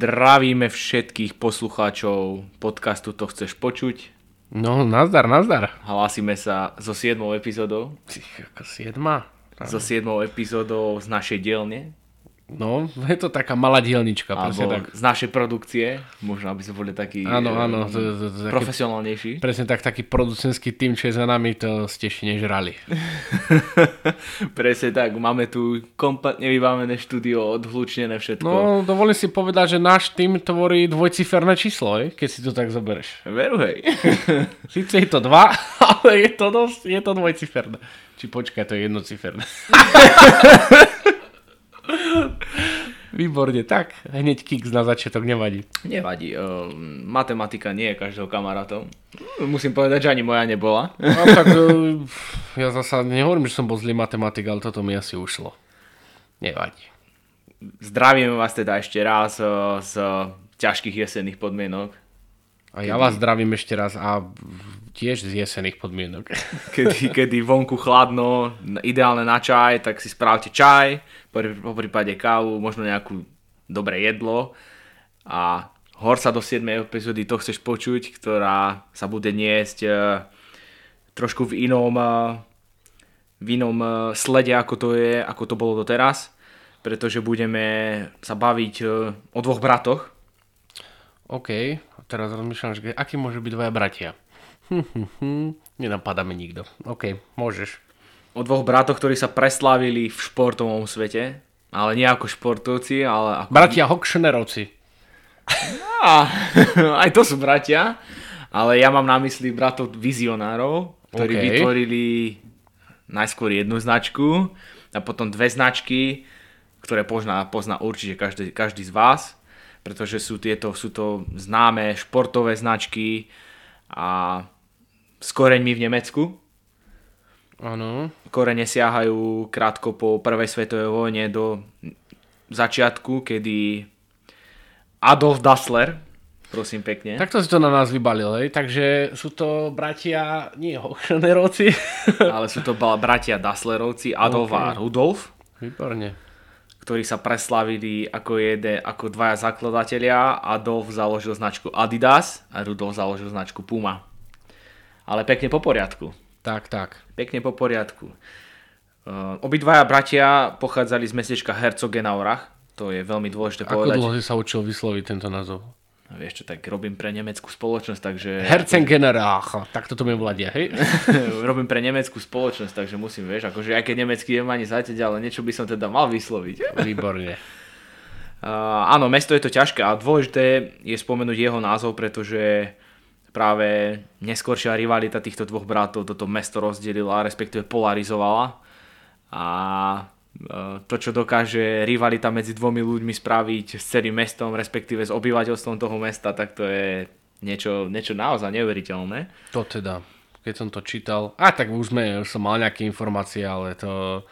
Zdravíme všetkých poslucháčov podcastu To chceš počuť. No, nazdar, nazdar. Hlásime sa so 7. epizódou. Ako siedma? So 7. epizódou z našej dielne. No, je to taká malá dielnička, presne tak. z našej produkcie. Možno, aby sme boli takí Áno, eh, áno, to, to, to, taký, profesionálnejší. presne tak, taký producentský tým, čo je za nami, to ste ešte nežrali. Presne tak, máme tu kompletne vybavené štúdio, odhlučnené všetko. No, dovolím si povedať, že náš tým tvorí dvojciferné číslo, eh, keď si to tak zoberieš. Veru hej. Sice je to dva, ale je to, dosť, je to dvojciferné. Či počkaj, to je jednociferné. Výborne, tak. Hneď kiks na začiatok nevadí. Nevadí, eh, matematika nie je každého kamarátom. Musím povedať, že ani moja nebola. No tak e, ja zasa nehovorím, že som bol zlý matematik, ale toto mi asi ušlo. Nevadí. Zdravíme vás teda ešte raz eh, z ťažkých jesenných podmienok. A ja vás zdravím ešte raz a tiež z jesených podmienok. Kedy, kedy vonku chladno, ideálne na čaj, tak si správte čaj, po prípade kávu, možno nejakú dobré jedlo. A hor sa do 7. epizódy to chceš počuť, ktorá sa bude niesť eh, trošku v inom, eh, v inom eh, slede, ako to je, ako to bolo doteraz. Pretože budeme sa baviť o dvoch bratoch, OK, teraz rozmýšľam, že aký môže byť dvaja bratia. Hm, hm, hm, nenapadá mi nikto. OK, môžeš. o dvoch bratoch, ktorí sa preslávili v športovom svete, ale nie ako športovci, ale ako... Bratia Hockschnerovci. Á, aj to sú bratia, ale ja mám na mysli bratov vizionárov, ktorí OK. vytvorili najskôr jednu značku a potom dve značky, ktoré pozná, pozná určite každý, každý z vás, pretože sú tieto sú to známe športové značky a s koreňmi v Nemecku. Áno. Korene siahajú krátko po prvej svetovej vojne do začiatku, kedy Adolf Dassler, prosím pekne, Takto si to na nás vybalil, hej? Takže sú to bratia, nie Hockschnerovci. ale sú to bratia Dasslerovci, Adolf a Rudolf, Výborne. Ktorí sa preslavili ako, jede, ako dvaja zakladatelia. Adolf založil značku Adidas a Rudolf založil značku Puma. Ale pekne po poriadku. Tak, tak. Pekne po poriadku. Uh, obidvaja bratia pochádzali z mestečka Herzogenaurach. To je veľmi dôležité Ako povedať. dlho si sa učil vysloviť tento názov? No Vieš čo, tak robím pre nemeckú spoločnosť, takže... Herzengenerach. Tak toto mi vladia, hej? robím pre nemeckú spoločnosť, takže musím, vieš, akože aj keď nemecký neviem ani zateď, ale niečo by som teda mal vysloviť. Výborne. Uh, áno, mesto je to ťažké a dôležité je spomenúť jeho názov, pretože práve neskoršia rivalita týchto dvoch bratov toto mesto rozdelila, respektíve polarizovala. A to, čo dokáže rivalita medzi dvomi ľuďmi spraviť s celým mestom, respektíve s obyvateľstvom toho mesta, tak to je niečo, niečo naozaj neuveriteľné. To teda, keď som to čítal, a tak už, sme, už som mal nejaké informácie, ale to...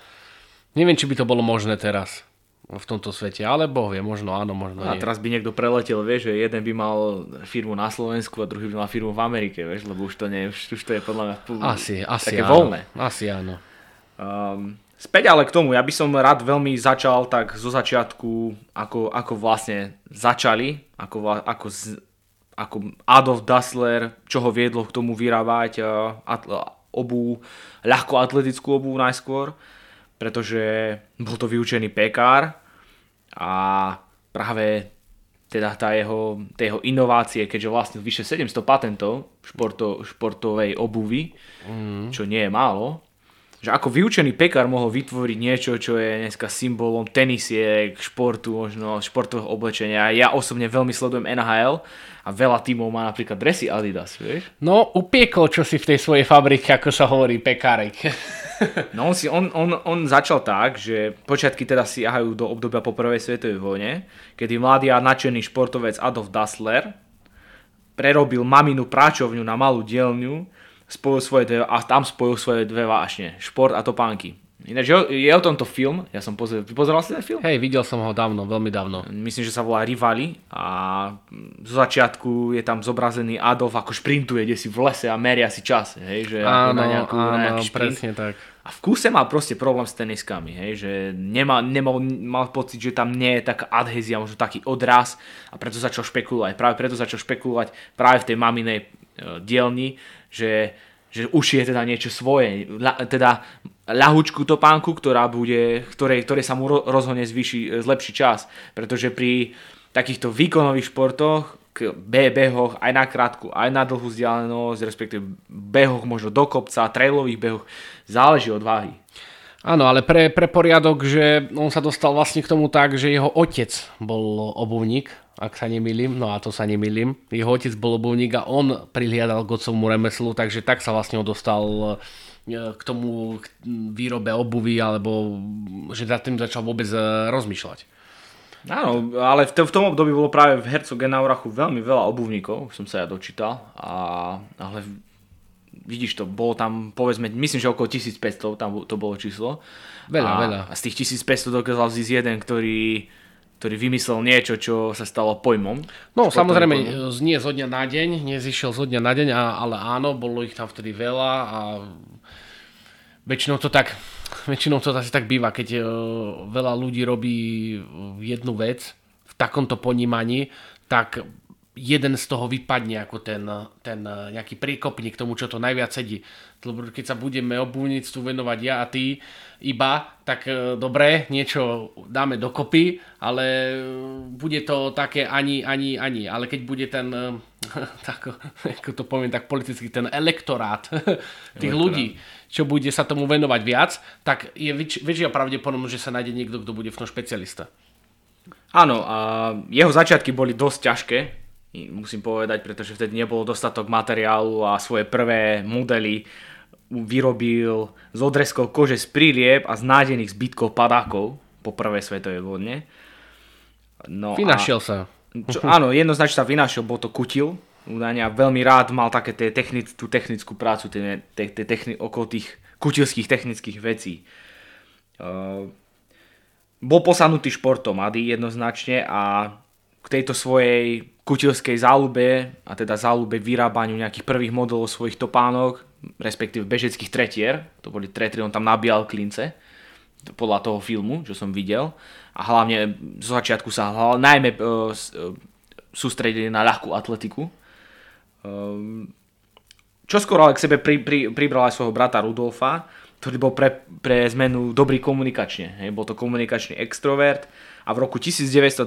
Neviem, či by to bolo možné teraz v tomto svete, ale boh vie, možno áno, možno A nie. teraz by niekto preletel, vieš, že jeden by mal firmu na Slovensku a druhý by mal firmu v Amerike, vieš, lebo už to, nie, už, už to je podľa mňa Asi, asi také áno. voľné. Asi áno. Um, späť ale k tomu, ja by som rád veľmi začal tak zo začiatku, ako, ako vlastne začali, ako, ako, ako Adolf Dassler, čo ho viedlo k tomu vyrábať atl- obu, ľahko atletickú obu najskôr, pretože bol to vyučený pekár a práve teda tá jeho, tie jeho inovácie, keďže vlastne vyše 700 patentov športo, športovej obuvy, mm. čo nie je málo, že ako vyučený pekár mohol vytvoriť niečo, čo je dneska symbolom tenisiek, športu, možno športového oblečenia. Ja osobne veľmi sledujem NHL a veľa tímov má napríklad dresy Adidas, vieš? No, upiekol čo si v tej svojej fabrike, ako sa hovorí, pekárik. No on, si, on, on, on začal tak, že počiatky teda siahajú do obdobia po prvej svetovej vojne, kedy mladý a nadšený športovec Adolf Dassler prerobil maminu práčovňu na malú dielňu spojil svoje dve, a tam spojil svoje dve vášne, šport a topánky. Ináč je, o tomto film, ja som pozeral, pozeral si ten film? Hej, videl som ho dávno, veľmi dávno. Myslím, že sa volá Rivali a zo začiatku je tam zobrazený Adolf ako šprintuje, kde si v lese a meria si čas, hej, že áno, na, nejakú, áno, na nejaký šprint. presne tak. A v kúse mal proste problém s teniskami, hej, že nemá, nemal, mal pocit, že tam nie je taká adhézia, možno taký odraz a preto začal špekulovať, práve preto začal špekulovať práve v tej maminej e, dielni, že že je teda niečo svoje, la, teda ľahučku topánku, ktorá bude, ktorej, ktorej sa mu rozhodne zvýši, zlepší čas, pretože pri takýchto výkonových športoch, k B behoch, aj na krátku, aj na dlhú vzdialenosť, respektíve behoch možno do kopca, trailových behoch, záleží od váhy. Áno, ale pre, pre poriadok, že on sa dostal vlastne k tomu tak, že jeho otec bol obuvník ak sa nemýlim, no a to sa nemýlim. Jeho otec bol obuvník a on prihliadal k otcovmu remeslu, takže tak sa vlastne dostal e, k tomu k výrobe obuvy, alebo že za tým začal vôbec e, rozmýšľať. Áno, ale v, v tom období bolo práve v Herzogenaurachu veľmi veľa obuvníkov, som sa ja dočítal, a, ale vidíš to, bolo tam povedzme, myslím, že okolo 1500 tam to bolo číslo. Veľa, a, veľa. A z tých 1500 dokázal zísť jeden, ktorý ktorý vymyslel niečo, čo sa stalo pojmom. No samozrejme, pojmom. nie zo dňa na deň, nezišiel zo dňa na deň, ale áno, bolo ich tam vtedy veľa a väčšinou to tak, väčšinou to asi tak býva, keď e, veľa ľudí robí jednu vec v takomto ponímaní, tak jeden z toho vypadne ako ten, ten nejaký priekopník tomu, čo to najviac sedí. Lebo keď sa budeme obuvníctvu venovať ja a ty, iba, tak e, dobre, niečo dáme dokopy, ale e, bude to také ani, ani, ani. Ale keď bude ten, tak, ako to poviem tak politicky, ten elektorát tých elektorát. ľudí, čo bude sa tomu venovať viac, tak je väč, väčšia pravdepodobnosť, že sa nájde niekto, kto bude v tom špecialista. Áno, a jeho začiatky boli dosť ťažké, musím povedať, pretože vtedy nebolo dostatok materiálu a svoje prvé modely vyrobil z odrezkov kože z prílieb a z nádených zbytkov padákov po prvej svetovej vojne. No Vynašiel sa. Čo, áno, jednoznačne sa vynašiel, bol to kutil. Údajne veľmi rád mal také tie technic, tú technickú prácu tie, tie, tie techni, okolo tých kutilských technických vecí. Uh, bol posanutý športom Ady jednoznačne a k tejto svojej kutilskej záľube a teda záľube vyrábaniu nejakých prvých modelov svojich topánok, respektíve bežeckých tretier, to boli tretier, on tam nabíjal klince, podľa toho filmu, čo som videl. A hlavne zo začiatku sa hlavne, najmä uh, sústredili na ľahkú atletiku. Um, čo skoro ale k sebe pri, pri, pribral aj svojho brata Rudolfa, ktorý bol pre, pre zmenu dobrý komunikačne. Hej. Bol to komunikačný extrovert, a v roku 1924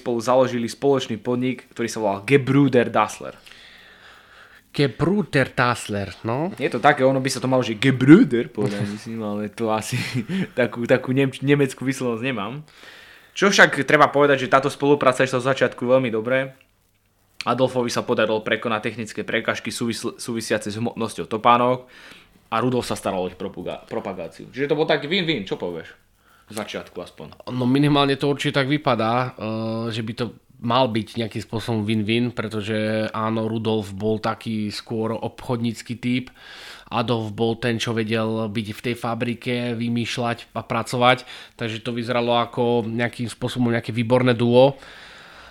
spolu založili spoločný podnik, ktorý sa volal Gebruder Dassler. Gebruder Dassler, no. Je to také, ono by sa to malo, že Gebruder, povedať myslím, ale to asi takú, takú nem, nemeckú vyslovnosť nemám. Čo však treba povedať, že táto spolupráca išla z začiatku veľmi dobre. Adolfovi sa podarilo prekonať technické prekažky súvisl- súvisiace s hmotnosťou topánok a Rudolf sa staral o ich propagáciu. Čiže to bol taký win-win, čo povieš? V začiatku aspoň. No minimálne to určite tak vypadá, eh, že by to mal byť nejakým spôsobom win-win, pretože áno, Rudolf bol taký skôr obchodnícky typ, Adolf bol ten, čo vedel byť v tej fabrike, vymýšľať a pracovať, takže to vyzeralo ako nejakým spôsobom nejaké výborné duo.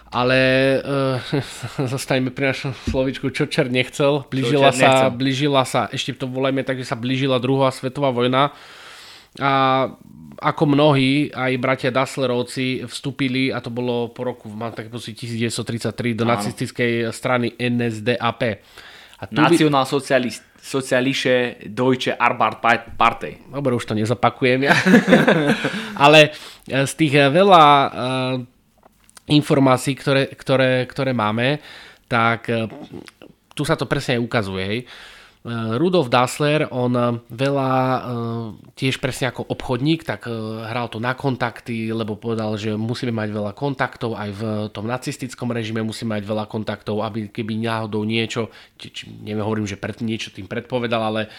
Ale uh, zostaneme pri našom slovičku, čo čer nechcel. Blížila, čo sa, blížila sa, ešte to volajme tak, že sa blížila druhá svetová vojna a ako mnohí, aj bratia Dasslerovci vstúpili, a to bolo po roku, mám taký pocit, 1933 do Áno. nacistickej strany NSDAP. A tu Nacional by... Socialist, Socialische Deutsche Partei. Dobre, už to nezapakujem ja. Ale e, z tých e, veľa uh, informácií, ktoré, ktoré, ktoré máme, tak tu sa to presne ukazuje. Hej. Eh, Rudolf Dassler, on eh, veľa eh, tiež presne ako obchodník, tak hral to na kontakty, lebo povedal, že musíme mať veľa kontaktov, aj v tom nacistickom režime musíme mať veľa kontaktov, aby keby náhodou niečo, či, neviem, hovorím, že pred, niečo tým predpovedal, ale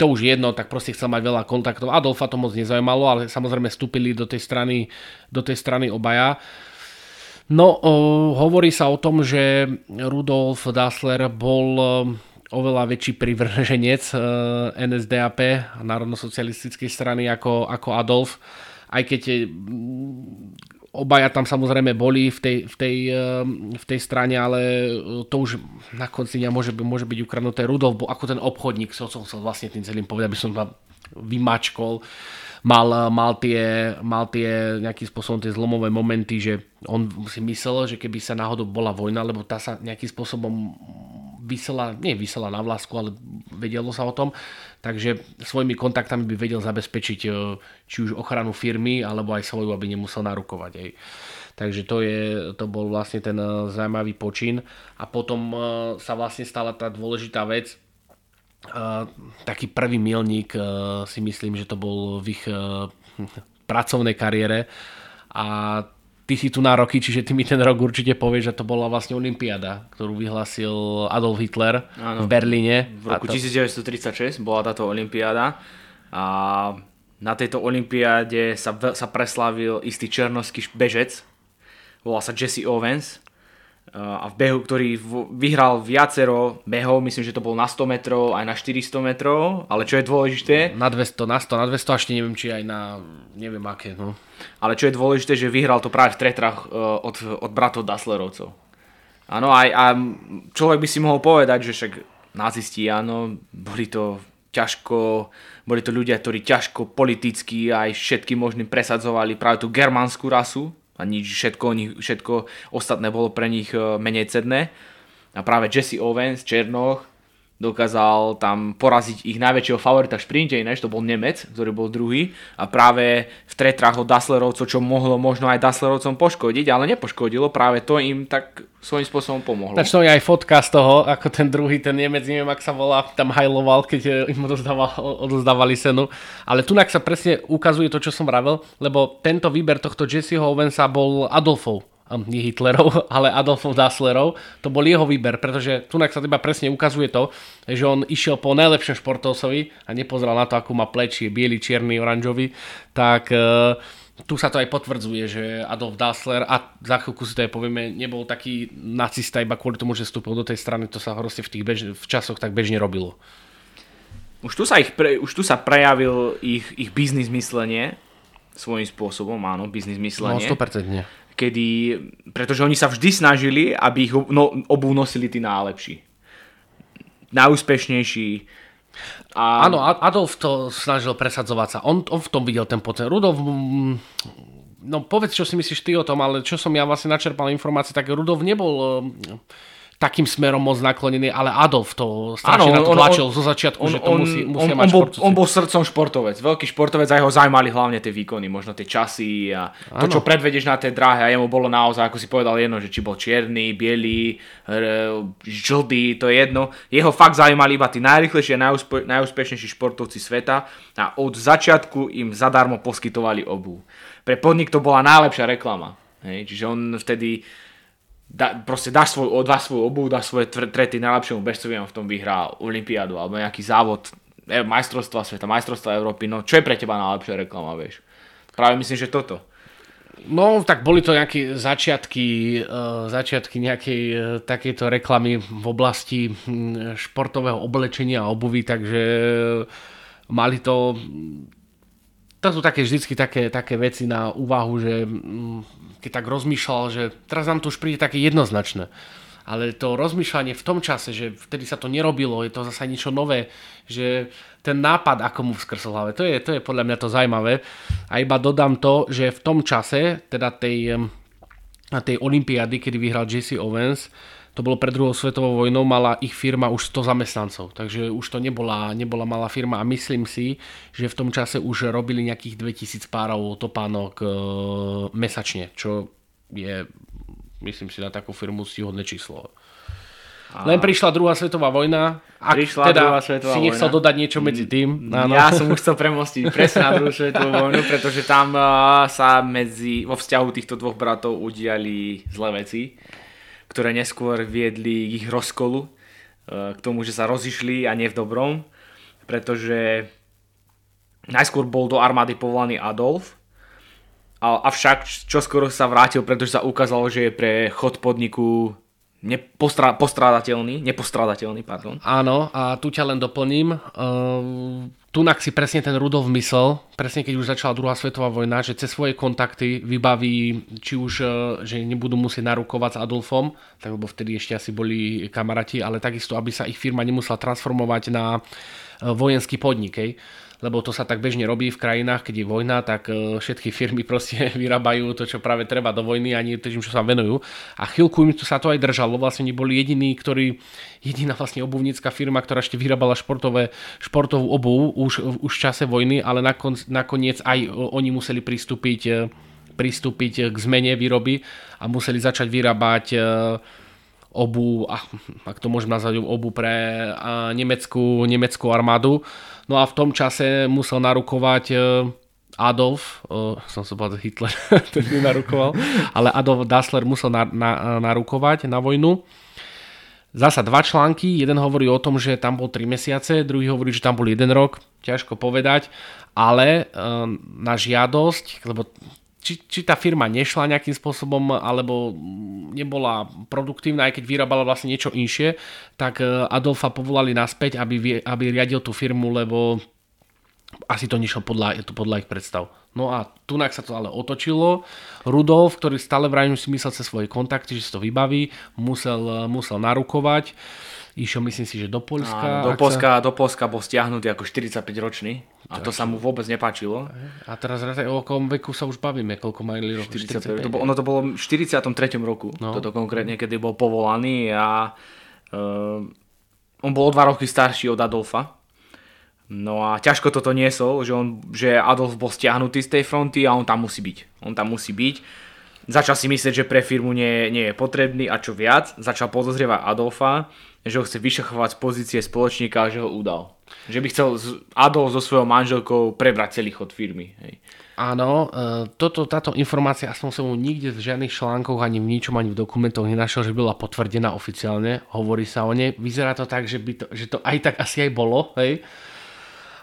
to už jedno, tak proste chcel mať veľa kontaktov. Adolfa to moc nezaujímalo, ale samozrejme vstúpili do tej strany, do tej strany obaja. No, hovorí sa o tom, že Rudolf Dassler bol oveľa väčší privrženec uh, NSDAP, Národno-socialistickej strany ako, ako Adolf. Aj keď je, obaja tam samozrejme boli v tej, v tej, v tej strane, ale to už na konci dňa môže, môže byť ukradnuté. Rudolf bol ako ten obchodník, som chcel vlastne tým celým povedať, aby som vymačkol. Mal, mal, tie, mal tie nejakým spôsobom tie zlomové momenty, že on si myslel, že keby sa náhodou bola vojna, lebo tá sa nejakým spôsobom vysela, nie vysela na vlásku, ale vedelo sa o tom, takže svojimi kontaktami by vedel zabezpečiť e, či už ochranu firmy, alebo aj svoju, aby nemusel narukovať. Aj. Takže to, je, to bol vlastne ten e, zaujímavý počin. A potom e, sa vlastne stala tá dôležitá vec, taký prvý milník si myslím, že to bol v ich pracovnej kariére a ty si tu na roky, čiže ty mi ten rok určite povieš, že to bola vlastne Olympiáda, ktorú vyhlásil Adolf Hitler Áno, v Berlíne. V roku to... 1936 bola táto Olympiáda a na tejto Olympiáde sa, sa preslavil istý černovský bežec, volá sa Jesse Owens a v behu, ktorý vyhral viacero behov, myslím, že to bol na 100 metrov, aj na 400 metrov, ale čo je dôležité... Na 200, na 100, na 200 ešte neviem, či aj na neviem aké, no. Ale čo je dôležité, že vyhral to práve v tretrach e, od, od bratov Daslerovcov. Áno, aj, a človek by si mohol povedať, že však nazisti, áno, boli to ťažko, boli to ľudia, ktorí ťažko politicky aj všetky možným presadzovali práve tú germánsku rasu, a nič, všetko, všetko ostatné bolo pre nich e, menej cedné. A práve Jesse Owens, Černoch, dokázal tam poraziť ich najväčšieho favorita v šprinte, ináč to bol Nemec, ktorý bol druhý a práve v tretrách od Daslerovcov, čo mohlo možno aj Daslerovcom poškodiť, ale nepoškodilo, práve to im tak svojím spôsobom pomohlo. Takže to je aj fotka z toho, ako ten druhý, ten Nemec, neviem, ak sa volá, tam hajloval, keď im odozdávali senu. Ale tu sa presne ukazuje to, čo som vravel, lebo tento výber tohto Jesseho Owensa bol Adolfov nie Hitlerov, ale Adolfov Dasslerov, to bol jeho výber, pretože tu sa teba presne ukazuje to, že on išiel po najlepšom športovcovi a nepozeral na to, akú má plečie, biely, čierny, oranžový, tak uh, tu sa to aj potvrdzuje, že Adolf Dassler, a za chvíľku si to aj povieme, nebol taký nacista iba kvôli tomu, že vstúpil do tej strany, to sa proste v tých bež- v časoch tak bežne robilo. Už tu sa, ich pre, už tu sa prejavil ich, ich biznis myslenie, svojím spôsobom, áno, biznis myslenie. No, 100% kedy, pretože oni sa vždy snažili, aby ich no, obu nosili tí najlepší. Najúspešnejší. A... Áno, Adolf to snažil presadzovať sa. On, on v tom videl ten potenciál. Rudolf, no povedz, čo si myslíš ty o tom, ale čo som ja vlastne načerpal informácie, tak Rudolf nebol takým smerom moc naklonený, ale Adolf to strašne ano, na to tlačil zo začiatku, on, že to on, musí, musí on, mať on, bol, on bol srdcom športovec, veľký športovec a jeho zaujímali hlavne tie výkony, možno tie časy a to, ano. čo predvedeš na tej dráhe a jemu bolo naozaj, ako si povedal, jedno, že či bol čierny, biely, žltý, to je jedno. Jeho fakt zaujímali iba tí najrychlejšie a najúspe, najúspešnejší športovci sveta a od začiatku im zadarmo poskytovali obu. Pre podnik to bola najlepšia reklama. Hej, čiže on vtedy da, proste dáš svoj, dáš svoju obu, dáš svoje trety najlepšiemu bežcovi v tom vyhrá Olympiádu alebo nejaký závod, ne, majstrovstva sveta, majstrovstva Európy, no čo je pre teba najlepšia reklama, vieš? Práve myslím, že toto. No, tak boli to nejaké začiatky, uh, začiatky nejakej uh, takejto reklamy v oblasti hm, športového oblečenia a obuvy, takže mali to to sú také vždycky také, také veci na úvahu, že mm, keď tak rozmýšľal, že teraz nám to už príde také jednoznačné. Ale to rozmýšľanie v tom čase, že vtedy sa to nerobilo, je to zase niečo nové, že ten nápad, ako mu vskrsol hlave, to je, to je podľa mňa to zaujímavé. A iba dodám to, že v tom čase, teda tej, tej olympiády, kedy vyhral Jesse Owens, to bolo pred druhou svetovou vojnou, mala ich firma už 100 zamestnancov, takže už to nebola, nebola malá firma a myslím si, že v tom čase už robili nejakých 2000 párov topánok e, mesačne, čo je, myslím si, na takú firmu stihodné číslo. A... Len prišla druhá svetová vojna. Ak prišla teda druhá svetová si nechcel vojna. dodať niečo medzi tým. Áno. Ja som už chcel premostiť presne na druhú svetovú vojnu, pretože tam uh, sa medzi, vo vzťahu týchto dvoch bratov udiali zlé veci ktoré neskôr viedli ich rozkolu, e, k tomu, že sa rozišli a nie v dobrom, pretože najskôr bol do armády povolaný Adolf, avšak čoskoro sa vrátil, pretože sa ukázalo, že je pre chod podniku nepostra- postrádateľný, nepostrádateľný, pardon. Áno, a tu ťa len doplním. Uh, Tunak si presne ten Rudolf myslel, presne keď už začala druhá svetová vojna, že cez svoje kontakty vybaví, či už, uh, že nebudú musieť narukovať s Adolfom, tak lebo vtedy ešte asi boli kamaráti, ale takisto, aby sa ich firma nemusela transformovať na uh, vojenský podnik. Hej lebo to sa tak bežne robí v krajinách, keď je vojna, tak e, všetky firmy proste vyrábajú to, čo práve treba do vojny a nie tým, čo sa venujú. A chvíľku im to sa to aj držalo, vlastne boli jediní, ktorí, jediná vlastne obuvnícka firma, ktorá ešte vyrábala športové, športovú obuv už, už v čase vojny, ale nakon, nakoniec aj oni museli pristúpiť, e, pristúpiť k zmene výroby a museli začať vyrábať e, obu, ak to môžem nazvať, obu pre nemeckú, nemeckú armádu No a v tom čase musel narukovať e, Adolf, uh, som sa povedal Hitler, ten narukoval, ale Adolf Dassler musel na, na, narukovať na vojnu. Zasa dva články, jeden hovorí o tom, že tam bol 3 mesiace, druhý hovorí, že tam bol 1 rok, ťažko povedať, ale uh, na žiadosť, lebo či, či tá firma nešla nejakým spôsobom, alebo nebola produktívna, aj keď vyrábala vlastne niečo inšie, tak e, Adolfa povolali naspäť, aby, aby riadil tú firmu, lebo asi to nešlo podľa, podľa ich predstav. No a tunak sa to ale otočilo. Rudolf, ktorý stále vrajím si myslel cez svoje kontakty, že si to vybaví, musel, musel narukovať. Išiel myslím si, že do Polska. Áno, do, Polska sa... do Polska bol stiahnutý ako 45 ročný a to sa mu vôbec nepáčilo. A teraz o akom veku sa už bavíme, koľko mali rokov? 45. 45. To, ono to bolo v 43. roku, no. toto konkrétne, kedy bol povolaný a uh, on bol o dva roky starší od Adolfa. No a ťažko toto niesol, že, on, že Adolf bol stiahnutý z tej fronty a on tam musí byť. On tam musí byť. Začal si myslieť, že pre firmu nie, nie je potrebný a čo viac. Začal podozrievať Adolfa že ho chce vyšachovať z pozície spoločníka a že ho udal. Že by chcel Adolf so svojou manželkou prebrať celý chod firmy. Hej. Áno, e, toto, táto informácia, aspoň som mu nikde v žiadnych článkoch, ani v ničom, ani v dokumentoch nenašiel, že bola potvrdená oficiálne. Hovorí sa o nej. Vyzerá to tak, že, by to, že to aj tak asi aj bolo. Hej.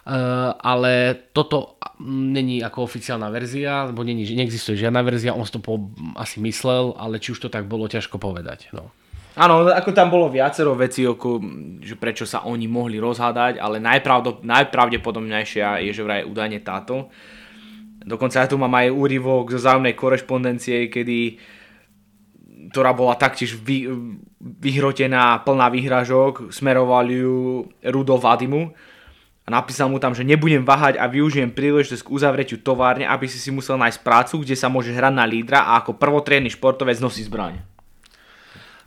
Uh, ale toto není ako oficiálna verzia, lebo není, neexistuje žiadna verzia, on si to po, asi myslel, ale či už to tak bolo, ťažko povedať. No. Áno, ako tam bolo viacero vecí, ako, že prečo sa oni mohli rozhádať, ale najpravdo, najpravdepodobnejšia je, že vraj údajne táto. Dokonca ja tu mám aj úryvok zo zájomnej korešpondencie, kedy ktorá bola taktiež vy, vyhrotená, plná výhražok, smeroval ju Rudolf Vadimu a napísal mu tam, že nebudem váhať a využijem príležitosť k uzavretiu továrne, aby si si musel nájsť prácu, kde sa môže hrať na lídra a ako prvotriedny športovec nosí zbraň.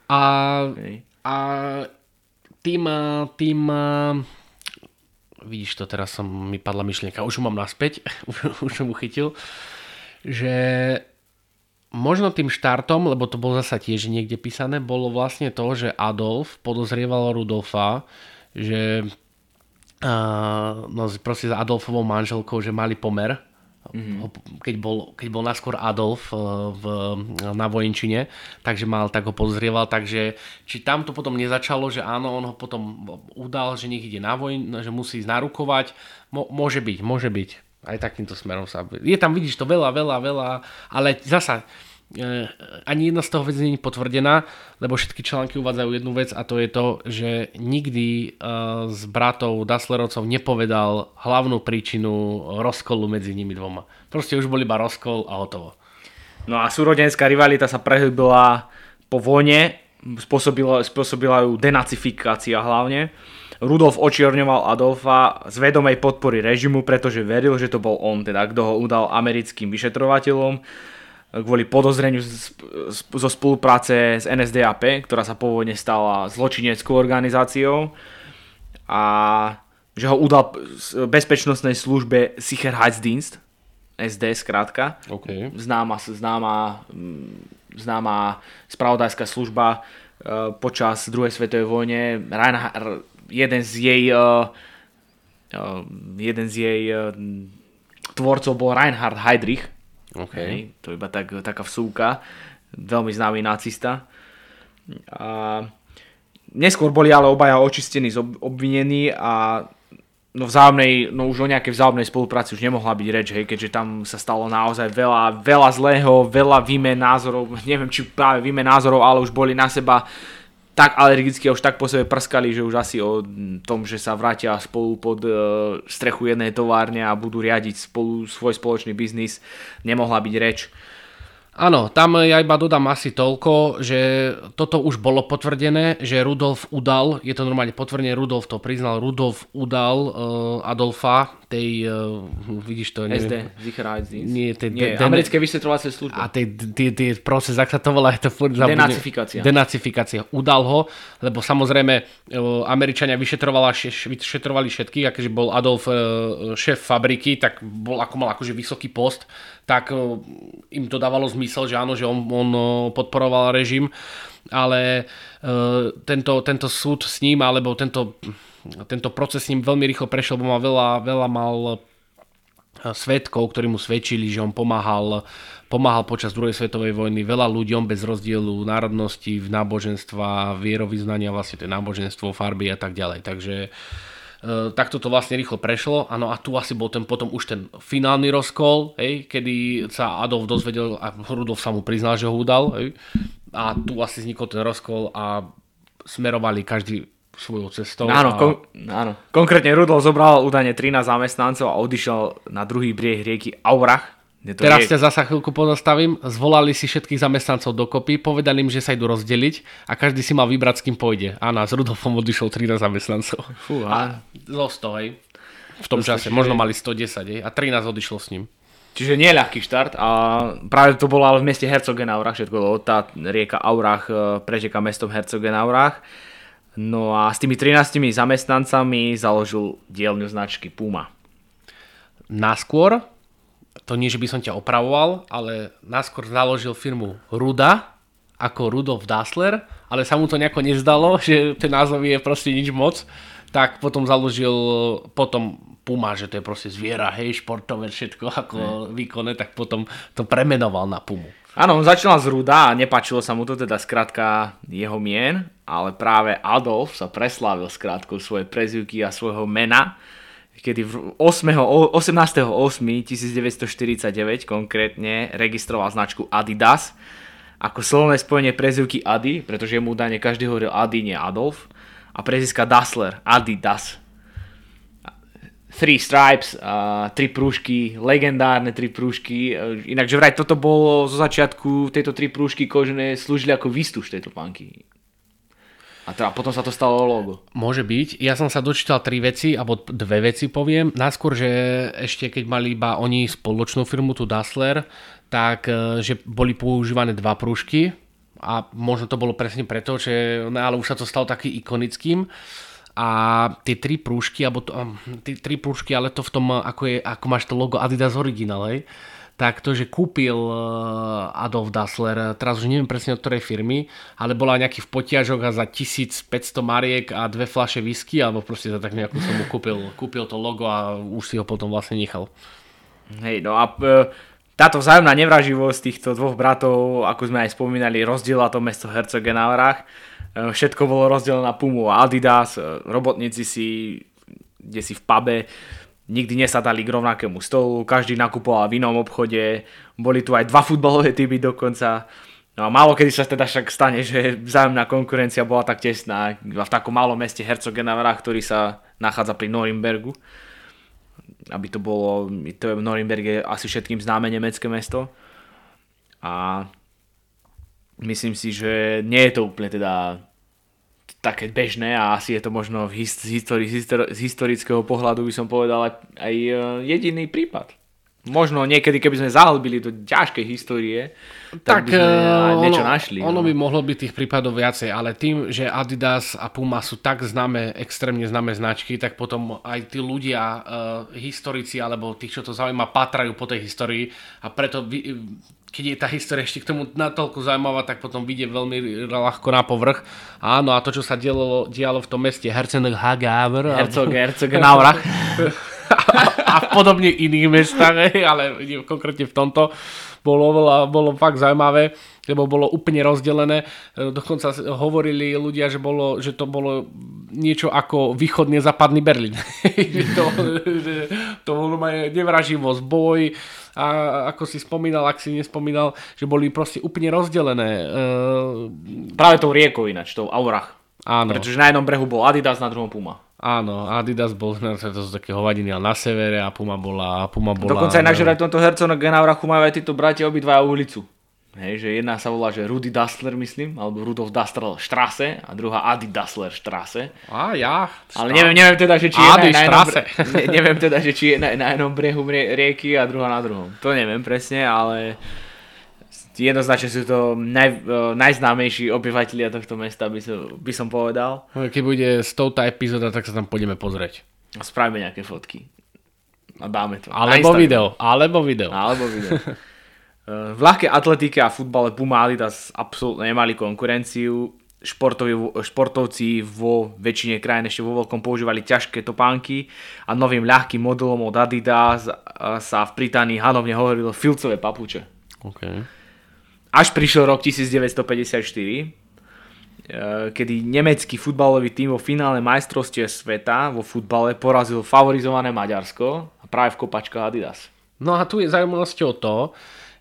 A, a tým, tým vidíš to, teraz som mi padla myšlienka, už ju mám naspäť, už som ju chytil, že možno tým štartom, lebo to bolo zasa tiež niekde písané, bolo vlastne to, že Adolf podozrieval Rudolfa, že uh, no proste s Adolfovou manželkou, že mali pomer mm-hmm. keď, bol, keď bol naskôr Adolf eh, v, na vojenčine, takže mal, tak ho pozrieval, takže či tam to potom nezačalo, že áno, on ho potom udal, že nech ide na vojn, že musí ísť narukovať, Mo, môže byť, môže byť. Aj takýmto smerom sa... Je tam, vidíš to veľa, veľa, veľa, ale zasa ani jedna z toho vec nie je potvrdená, lebo všetky články uvádzajú jednu vec a to je to, že nikdy z e, bratov Dasslerovcov nepovedal hlavnú príčinu rozkolu medzi nimi dvoma. Proste už bol iba rozkol a hotovo. No a súrodenská rivalita sa prehybila po vojne, spôsobila, spôsobila ju denacifikácia hlavne. Rudolf očierňoval Adolfa z vedomej podpory režimu, pretože veril, že to bol on, teda kto ho udal americkým vyšetrovateľom kvôli podozreniu zo spolupráce s NSDAP, ktorá sa pôvodne stala zločineckou organizáciou a že ho udal bezpečnostnej službe Sicherheitsdienst, SD skrátka, okay. známa, známa, mm, známa spravodajská služba e, počas druhej svetovej vojne. Reinhard, jeden z jej e, e, jeden z jej tvorcov bol Reinhard Heydrich, Okay. Hej, to iba tak, taká vsúka. Veľmi známy nacista. A neskôr boli ale obaja očistení, obvinení a no vzájomnej, no už o nejakej vzájomnej spolupráci už nemohla byť reč, hej, keďže tam sa stalo naozaj veľa, veľa zlého, veľa výmen názorov, neviem či práve výmen názorov, ale už boli na seba tak alergicky už tak po sebe prskali, že už asi o tom, že sa vrátia spolu pod e, strechu jednej továrne a budú riadiť spolu svoj spoločný biznis, nemohla byť reč. Áno, tam ja iba dodám asi toľko, že toto už bolo potvrdené, že Rudolf udal, je to normálne potvrdené, Rudolf to priznal, Rudolf udal uh, Adolfa, tej, uh, vidíš to, neviem. SD, Nie, tej, Nie de, americké vyšetrovacie služby. A tej, tie, tie proces, ak sa to volá, je to furt Denacifikácia. Denacifikácia. Udal ho, lebo samozrejme uh, Američania vyšetrovali všetky, a keďže bol Adolf uh, šéf fabriky, tak bol ako mal akože vysoký post, tak e, im to dávalo zmysel, že áno, že on, on e, podporoval režim, ale e, tento, tento súd s ním, alebo tento, tento proces s ním veľmi rýchlo prešiel, bo mal veľa, veľa mal svetkov, ktorí mu svedčili, že on pomáhal, pomáhal počas druhej svetovej vojny veľa ľuďom bez rozdielu národnosti, v náboženstva, vierovýznania, vlastne to náboženstvo, farby a tak ďalej. Takže uh, takto to vlastne rýchlo prešlo. Áno, a tu asi bol ten potom už ten finálny rozkol, hej, kedy sa Adolf dozvedel a Rudolf sa mu priznal, že ho udal. Hej, a tu asi vznikol ten rozkol a smerovali každý svojou cestou. Áno, a... kon- áno. konkrétne Rudolf zobral údajne 13 zamestnancov a odišiel na druhý brieh rieky Aurach, Teraz ťa zasa chvíľku pozastavím. Zvolali si všetkých zamestnancov dokopy, povedali im, že sa idú rozdeliť a každý si mal vybrať, s kým pôjde. A s Rudolfom odišlo 13 zamestnancov. Fú, a... Zo 100, hej. V tom čase. Možno mali 110, hej. A 13 odišlo s ním. Čiže nie ľahký štart a práve to bolo ale v meste Herzogenaurach všetko, lebo tá rieka Aurach e, prežeka mestom Herzogenaurach. No a s tými 13 zamestnancami založil dielňu značky Puma. Naskôr to nie, že by som ťa opravoval, ale náskôr založil firmu Ruda, ako Rudolf Dassler, ale sa mu to nejako nezdalo, že ten názov je proste nič moc, tak potom založil potom Puma, že to je proste zviera, hej, športové, všetko ako hmm. výkonné, tak potom to premenoval na Pumu. Áno, on začal z Ruda a nepačilo sa mu to teda skratka jeho mien, ale práve Adolf sa preslávil skratkou svojej prezivky a svojho mena, kedy 18.8.1949 konkrétne registroval značku Adidas ako slovné spojenie prezivky Adi, pretože mu údajne každý hovoril Adi, nie Adolf, a prezivka Dassler, Adidas. Three Stripes, uh, tri prúžky, legendárne tri prúžky. Inak, že vraj toto bolo zo začiatku, tieto tri prúžky kožené slúžili ako výstuž tejto panky. A teda potom sa to stalo logo. Môže byť. Ja som sa dočítal tri veci, alebo dve veci poviem. Náskôr, že ešte keď mali iba oni spoločnú firmu, tu Dassler, tak e, že boli používané dva prúžky a možno to bolo presne preto, že, no, ale už sa to stalo taký ikonickým a tie tri prúžky, alebo to, tie tri prúžky, ale to v tom, ako, je, ako máš to logo Adidas Original, hej? Tak to, že kúpil eh, Adolf Dassler, teraz už neviem presne od ktorej firmy, ale bola nejaký v potiažok a za 1500 mariek a dve flaše whisky, alebo proste za tak nejakú som mu kúpil, kúpil to logo a už si ho potom vlastne nechal. Hej, no a e, táto vzájomná nevraživosť týchto dvoch bratov, ako sme aj spomínali, rozdiela to mesto Herzogenaurach. E, všetko bolo rozdelené na Pumu a Adidas, robotníci si, kde si v pube, nikdy nesadali k rovnakému stolu, každý nakupoval v inom obchode, boli tu aj dva futbalové typy dokonca. No a málo kedy sa teda však stane, že vzájomná konkurencia bola tak tesná v takom malom meste Herzogenaurach, ktorý sa nachádza pri Norimbergu. Aby to bolo, to je Norimberg je asi všetkým známe nemecké mesto. A myslím si, že nie je to úplne teda také bežné a asi je to možno z, histori- z historického pohľadu by som povedal aj, aj e, jediný prípad. Možno niekedy, keby sme zahlbili do ťažkej histórie, tak, tak by sme aj niečo ono, našli. Ono no. by mohlo byť tých prípadov viacej, ale tým, že Adidas a Puma sú tak známe, extrémne známe značky, tak potom aj tí ľudia, uh, historici alebo tých, čo to zaujíma, patrajú po tej histórii a preto vy, keď je tá história ešte k tomu natoľko zaujímavá, tak potom vyjde veľmi ľahko na povrch. Áno, a to, čo sa dialo, dialo v tom meste Herzogenhager. Herzog, Herzogenaurach. a v podobne iných mestách, ale konkrétne v tomto bolo, bolo fakt zaujímavé, lebo bolo úplne rozdelené. Dokonca hovorili ľudia, že, bolo, že to bolo niečo ako východne západný Berlín. to, to bolo nevraživosť, boj, a ako si spomínal, ak si nespomínal, že boli proste úplne rozdelené. Uh... Práve tou riekou ináč, tou Aurach. Áno. Pretože na jednom brehu bol Adidas, na druhom Puma. Áno, Adidas bol to sú také hovadiny, ale na severe a Puma bola... Puma bola Dokonca aj na Žeraj tomto hercona Genaurachu majú aj títo bratia obidvaja ulicu. Hej, že jedna sa volá, že Rudy Dassler, myslím, alebo Rudolf Dassler Strasse a druhá Adi Dassler Strasse. A ja. Ale neviem, neviem teda, že či je Adi na, na, jednom, ne, neviem teda, že či je na, na jednom brehu rieky a druhá na druhom. To neviem presne, ale jednoznačne sú to naj, najznámejší obyvateľia tohto mesta, by som, by som povedal. Keď bude 100 epizóda, tak sa tam pôjdeme pozrieť. A spravíme nejaké fotky. A dáme to. Alebo video. Alebo video. Alebo video. V ľahkej atletike a futbale Puma Adidas absolútne nemali konkurenciu. Športovi, športovci vo väčšine krajín ešte vo veľkom používali ťažké topánky a novým ľahkým modelom od Adidas sa v Británii hanovne hovorilo filcové papuče. Okay. Až prišiel rok 1954, e, kedy nemecký futbalový tým vo finále majstrovstie sveta vo futbale porazil favorizované Maďarsko a práve v kopačkách Adidas. No a tu je zaujímavosťou to,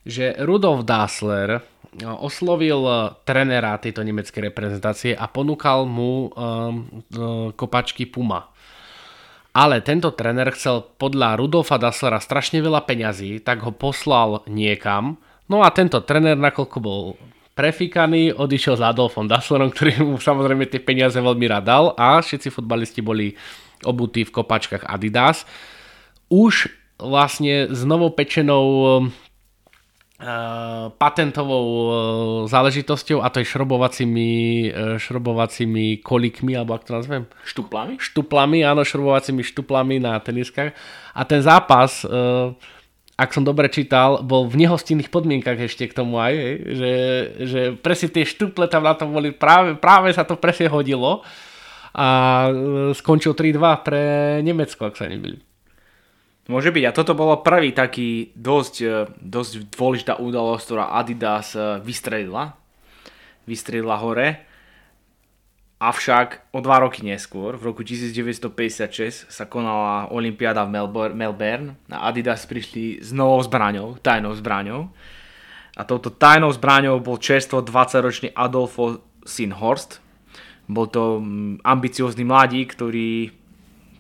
že Rudolf Dassler no, oslovil eh, trenera tejto nemeckej reprezentácie a ponúkal mu um, kopačky Puma. Ale tento trener chcel podľa Rudolfa Dasslera strašne veľa peňazí, tak ho poslal niekam. No a tento trener, nakoľko bol prefikaný, odišiel s Adolfom Dasslerom, ktorý mu samozrejme tie peniaze veľmi rád dal a všetci futbalisti boli obutí v kopačkách Adidas. Už vlastne s novopečenou Eh, patentovou eh, záležitosťou a to je šrobovacími, eh, šrobovacími kolikmi, alebo ak to nazvem? Štuplami? Štuplami, áno, šrobovacími štuplami na teniskách. A ten zápas, ak som dobre čítal, bol v nehostinných podmienkach ešte k tomu aj, že, že presne tie štuple tam na tom boli, práve, práve sa to presne hodilo a skončil 3-2 pre Nemecko, ak sa nebyli. Môže byť. A toto bolo prvý taký dosť, e, dosť dôležitá udalosť, ktorá Adidas e, vystrelila. Vystrelila hore. Avšak o dva roky neskôr, v roku 1956, sa konala Olympiáda v Melbourne a Adidas prišli s novou zbraňou, tajnou zbraňou. A touto tajnou zbraňou bol čerstvo 20-ročný Adolfo Sinhorst. Bol to mm, ambiciózny mladík, ktorý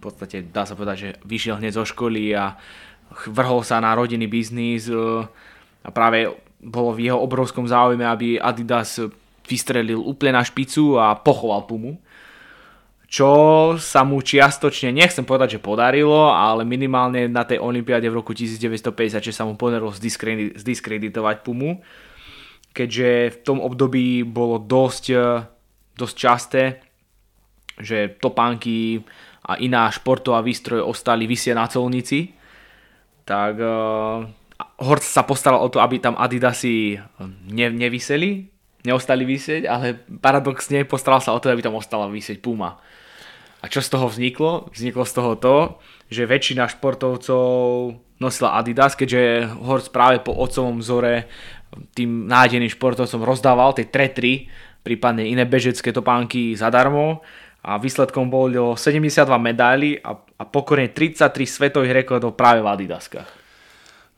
podstate dá sa povedať, že vyšiel hneď zo školy a vrhol sa na rodinný biznis e, a práve bolo v jeho obrovskom záujme, aby Adidas vystrelil úplne na špicu a pochoval Pumu. Čo sa mu čiastočne, nechcem povedať, že podarilo, ale minimálne na tej olympiáde v roku 1956 sa mu podarilo zdiskreditovať Pumu, keďže v tom období bolo dosť, e, dosť časté, že topánky a iná športová výstroj ostali vysieť na colnici, tak uh, Horst sa postaral o to, aby tam Adidasy ne, nevyseli, neostali vysieť, ale paradoxne postaral sa o to, aby tam ostala vysieť Puma. A čo z toho vzniklo? Vzniklo z toho to, že väčšina športovcov nosila Adidas, keďže Horst práve po otcovom vzore tým nádeným športovcom rozdával tie tretry, prípadne iné bežecké topánky zadarmo a výsledkom bolo 72 medailí a, a pokorne 33 svetových rekordov práve v Adidaskách.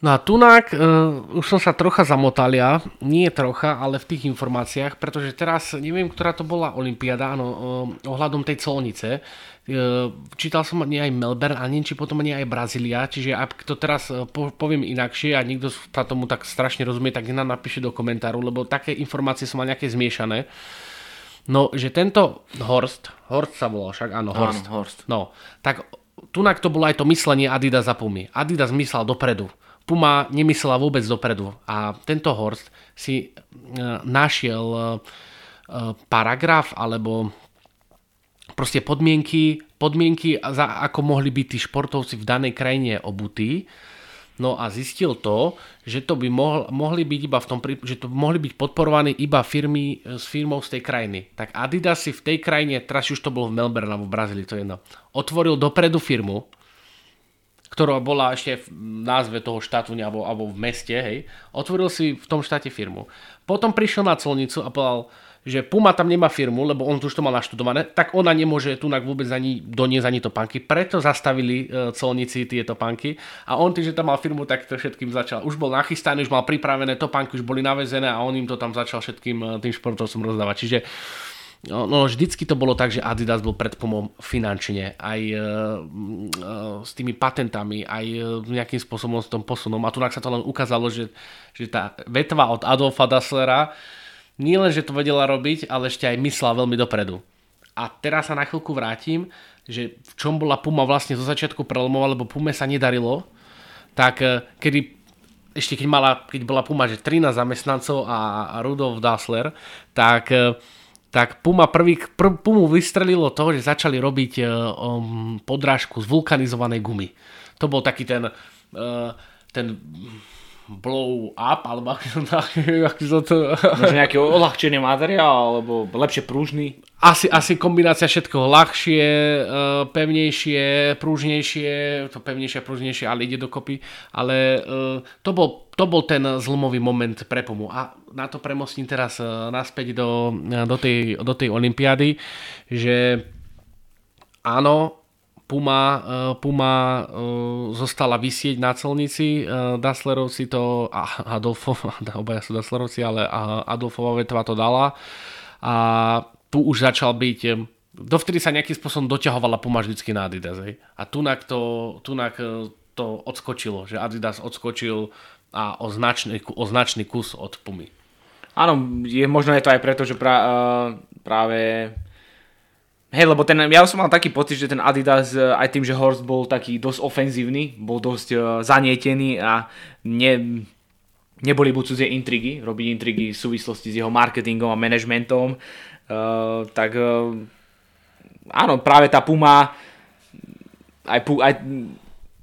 No a tunak, uh, už som sa trocha zamotal ja, nie trocha, ale v tých informáciách, pretože teraz neviem, ktorá to bola Olympiáda, áno, uh, ohľadom tej colnice. Uh, čítal som nie aj Melbourne, a neviem, či potom nie aj Brazília, čiže ak to teraz uh, poviem inakšie a niekto sa tomu tak strašne rozumie, tak nám napíše do komentáru, lebo také informácie som mal nejaké zmiešané. No, že tento Horst, Horst sa volal však, áno, Horst. Áno, Horst. No, tak tunak to bolo aj to myslenie Adidas a Pumy. Adidas myslel dopredu. Puma nemyslela vôbec dopredu. A tento Horst si uh, našiel uh, paragraf alebo proste podmienky, podmienky za, ako mohli byť tí športovci v danej krajine obutí No a zistil to, že to by mohol, mohli byť iba v tom, že to mohli byť podporovaní iba firmy e, s firmou z tej krajiny. Tak Adidas si v tej krajine, teraz už to bolo v Melbourne alebo v Brazílii, to je jedno, otvoril dopredu firmu, ktorá bola ešte v názve toho štátu alebo, alebo v meste, hej, otvoril si v tom štáte firmu. Potom prišiel na colnicu a povedal, že Puma tam nemá firmu, lebo on už to mal naštudované, tak ona nemôže tu vôbec ani doniesť ani topánky. Preto zastavili e, colníci tie topánky a on tým, že tam mal firmu, tak to všetkým začal. Už bol nachystaný, už mal pripravené topánky, už boli navezené a on im to tam začal všetkým e, tým športovcom rozdávať. Čiže No, no vždycky to bolo tak, že Adidas bol pred pomom finančne, aj e, e, s tými patentami, aj e, nejakým spôsobom s tom posunom. A tu sa to len ukázalo, že, že tá vetva od Adolfa Dasslera nie len, že to vedela robiť, ale ešte aj myslela veľmi dopredu. A teraz sa na chvíľku vrátim, že v čom bola Puma vlastne zo začiatku prelomová, lebo Pume sa nedarilo, tak e, kedy ešte keď, mala, keď bola Puma, že 13 zamestnancov a, a Rudolf Dassler, tak e, tak Puma prvý, pr, Pumu vystrelilo to, že začali robiť um, podrážku z vulkanizovanej gumy. To bol taký ten, uh, ten blow up, alebo ako sa to... Možno nejaký odľahčený materiál, alebo lepšie prúžny. Asi, asi kombinácia všetkoho ľahšie, pevnejšie, prúžnejšie, to pevnejšie a prúžnejšie, ale ide dokopy. Ale to bol to bol ten zlomový moment pre Pumu. A na to premostím teraz e, naspäť do, do, tej, do tej olympiády, že áno, Puma, e, Puma e, zostala vysieť na celnici, Dasslerovci to, a Adolfov, obaja sú Dasslerovci, ale Adolfova vetva to dala a tu už začal byť dovtedy sa nejakým spôsobom doťahovala Puma vždycky na Adidas. Hej. A tunak to, tunak to odskočilo, že Adidas odskočil a o značný, o značný kus od Pumy. Áno, je, možno je to aj preto, že pra, práve Hej, lebo ten, ja som mal taký pocit, že ten Adidas uh, aj tým, že Horst bol taký dosť ofenzívny, bol dosť uh, zanietený a ne, neboli buď cudzie intrigy, robiť intrigy v súvislosti s jeho marketingom a manažmentom, uh, tak uh, áno, práve tá Puma aj, aj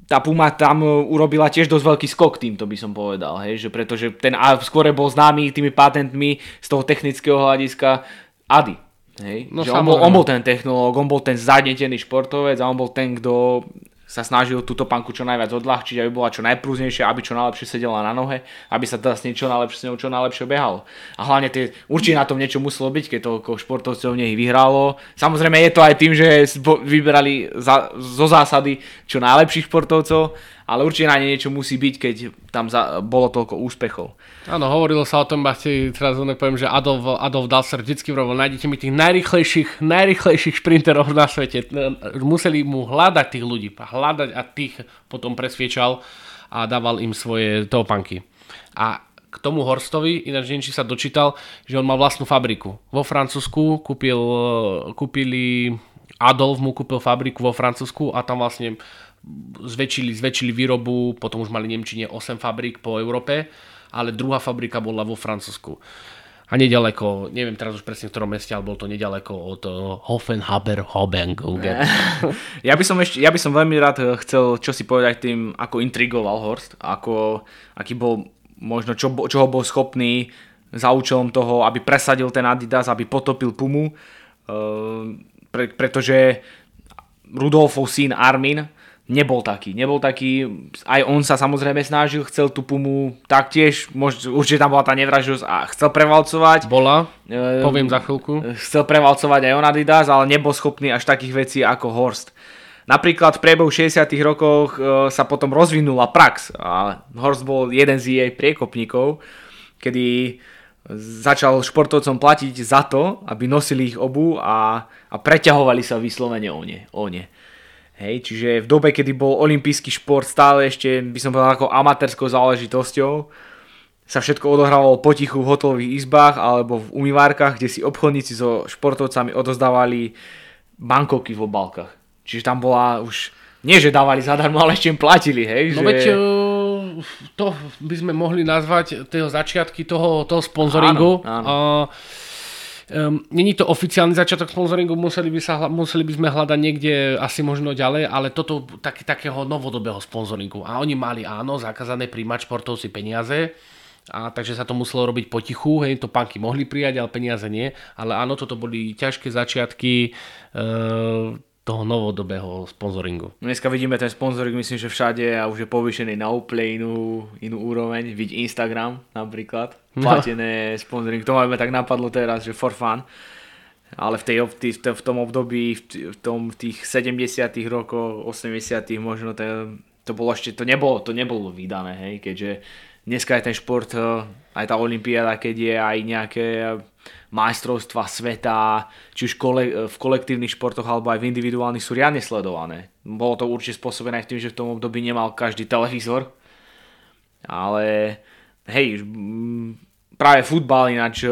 tá Puma tam e, urobila tiež dosť veľký skok týmto by som povedal, hej, že pretože ten a skôr bol známy tými patentmi z toho technického hľadiska Adi. Hej, no, že on, bol, on bol ten technológ, on bol ten zadnetený športovec a on bol ten, kto sa snažil túto panku čo najviac odľahčiť, aby bola čo najprúznejšia, aby čo najlepšie sedela na nohe, aby sa teda s niečo najlepšie, s ňou čo najlepšie behalo. A hlavne tie, určite na tom niečo muselo byť, keď toľko športovcov v nej vyhralo. Samozrejme je to aj tým, že vyberali za, zo zásady čo najlepších športovcov, ale určite na niečo musí byť, keď tam za, bolo toľko úspechov. Áno, hovorilo sa o tom, ti teraz poviem, že Adolf, Adolf Dasser vždycky vrobil, nájdete mi tých najrychlejších, najrychlejších šprinterov na svete. Museli mu hľadať tých ľudí, hľadať a tých potom presviečal a dával im svoje topanky. A k tomu Horstovi, ináč či sa dočítal, že on mal vlastnú fabriku. Vo Francúzsku kúpil, kúpili, Adolf mu kúpil fabriku vo Francúzsku a tam vlastne zväčšili, zväčšili výrobu, potom už mali Nemčine 8 fabrik po Európe ale druhá fabrika bola vo Francúzsku. A nedaleko, neviem teraz už presne v ktorom meste, ale bol to nedaleko od uh, Hoffenhaber Hobengugen. Ja by som ešte, ja by som veľmi rád eh, chcel čo si povedať tým, ako intrigoval Horst, ako, aký bol možno, čo, čoho bol schopný za účelom toho, aby presadil ten Adidas, aby potopil Pumu, uh, pre, pretože Rudolfov syn Armin nebol taký. Nebol taký, aj on sa samozrejme snažil, chcel tú Pumu taktiež, mož, určite tam bola tá nevražosť a chcel prevalcovať. Bola, e, poviem za chvíľku. Chcel prevalcovať aj on Adidas, ale nebol schopný až takých vecí ako Horst. Napríklad v priebehu 60 rokoch e, sa potom rozvinula prax a Horst bol jeden z jej priekopníkov, kedy začal športovcom platiť za to, aby nosili ich obu a, a preťahovali sa vyslovene o ne. O ne. Hej, čiže v dobe, kedy bol olimpijský šport stále ešte, by som povedal, ako amatérskou záležitosťou, sa všetko odohrávalo potichu v hotelových izbách alebo v umývárkach, kde si obchodníci so športovcami odozdávali bankovky v obálkach. Čiže tam bola už, nie že dávali zadarmo, ale ešte im platili, hej. No že... veď to by sme mohli nazvať tie začiatky toho, toho sponzoringu. Áno, áno. Uh, Um, Není to oficiálny začiatok sponsoringu, museli by, sa, museli by sme hľadať niekde asi možno ďalej, ale toto tak, takého novodobého sponsoringu. A oni mali áno, zakázané príjmať športovci peniaze, a takže sa to muselo robiť potichu, hej, to panky mohli prijať, ale peniaze nie. Ale áno, toto boli ťažké začiatky, e, toho novodobého sponzoringu. Dneska vidíme ten sponzoring, myslím, že všade a už je povýšený na úplne inú, inú úroveň. Vidí Instagram napríklad, platené no. sponzoring. To máme tak napadlo teraz, že for fun. Ale v, tej, v tom období, v, tom, v tých 70 rokoch, 80 možno to, to bolo ešte, to nebolo, to nebolo vydané, hej, keďže dneska je ten šport, eh, aj tá olimpiáda, keď je aj nejaké majstrovstva sveta, či už kole, v kolektívnych športoch alebo aj v individuálnych sú riadne sledované. Bolo to určite spôsobené aj tým, že v tom období nemal každý televízor, ale hej, práve futbal ináč e,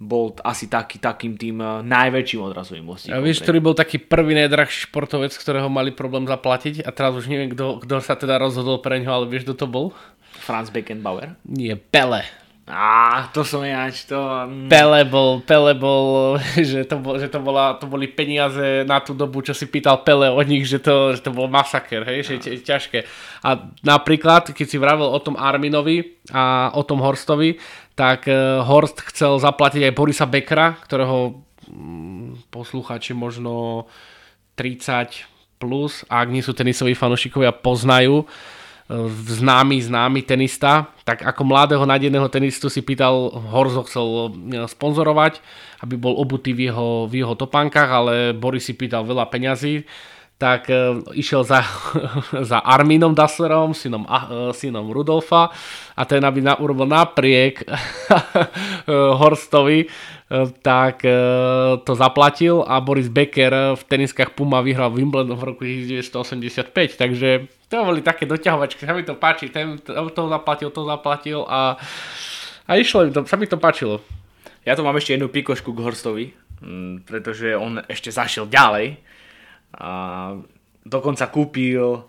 bol asi taký, takým tým e, najväčším odrazovým mostíkom. A vieš, ktorý bol taký prvý najdrahší športovec, ktorého mali problém zaplatiť a teraz už neviem, kto, kto sa teda rozhodol pre ňo, ale vieš, kto to bol? Franz Beckenbauer? Nie, Pele. Á, to som ináč, to... Mm. Pele bol, Pele bol, že, to, bol, že to, bola, to boli peniaze na tú dobu, čo si pýtal Pele od nich, že to, že to bol masaker, hej, že je ťažké. A napríklad, keď si vravel o tom Arminovi a o tom Horstovi, tak uh, Horst chcel zaplatiť aj Borisa Bekra, ktorého um, poslucháči možno 30 plus, a ak nie sú tenisoví fanúšikovia, poznajú, známy, známy tenista, tak ako mladého nadejného tenistu si pýtal, Horzo chcel e, sponzorovať, aby bol obutý v jeho, v jeho topánkach, ale Boris si pýtal veľa peňazí, tak e, išiel za, za Arminom Dasslerom, synom, uh, synom Rudolfa a ten, aby na, urobil napriek Horstovi, tak to zaplatil a Boris Becker v teniskách Puma vyhral Wimbledon v roku 1985, takže to boli také doťahovačky, sa mi to páči, ten to zaplatil, to zaplatil a, a išlo to, sa mi to páčilo. Ja tu mám ešte jednu pikošku k Horstovi, pretože on ešte zašiel ďalej a dokonca kúpil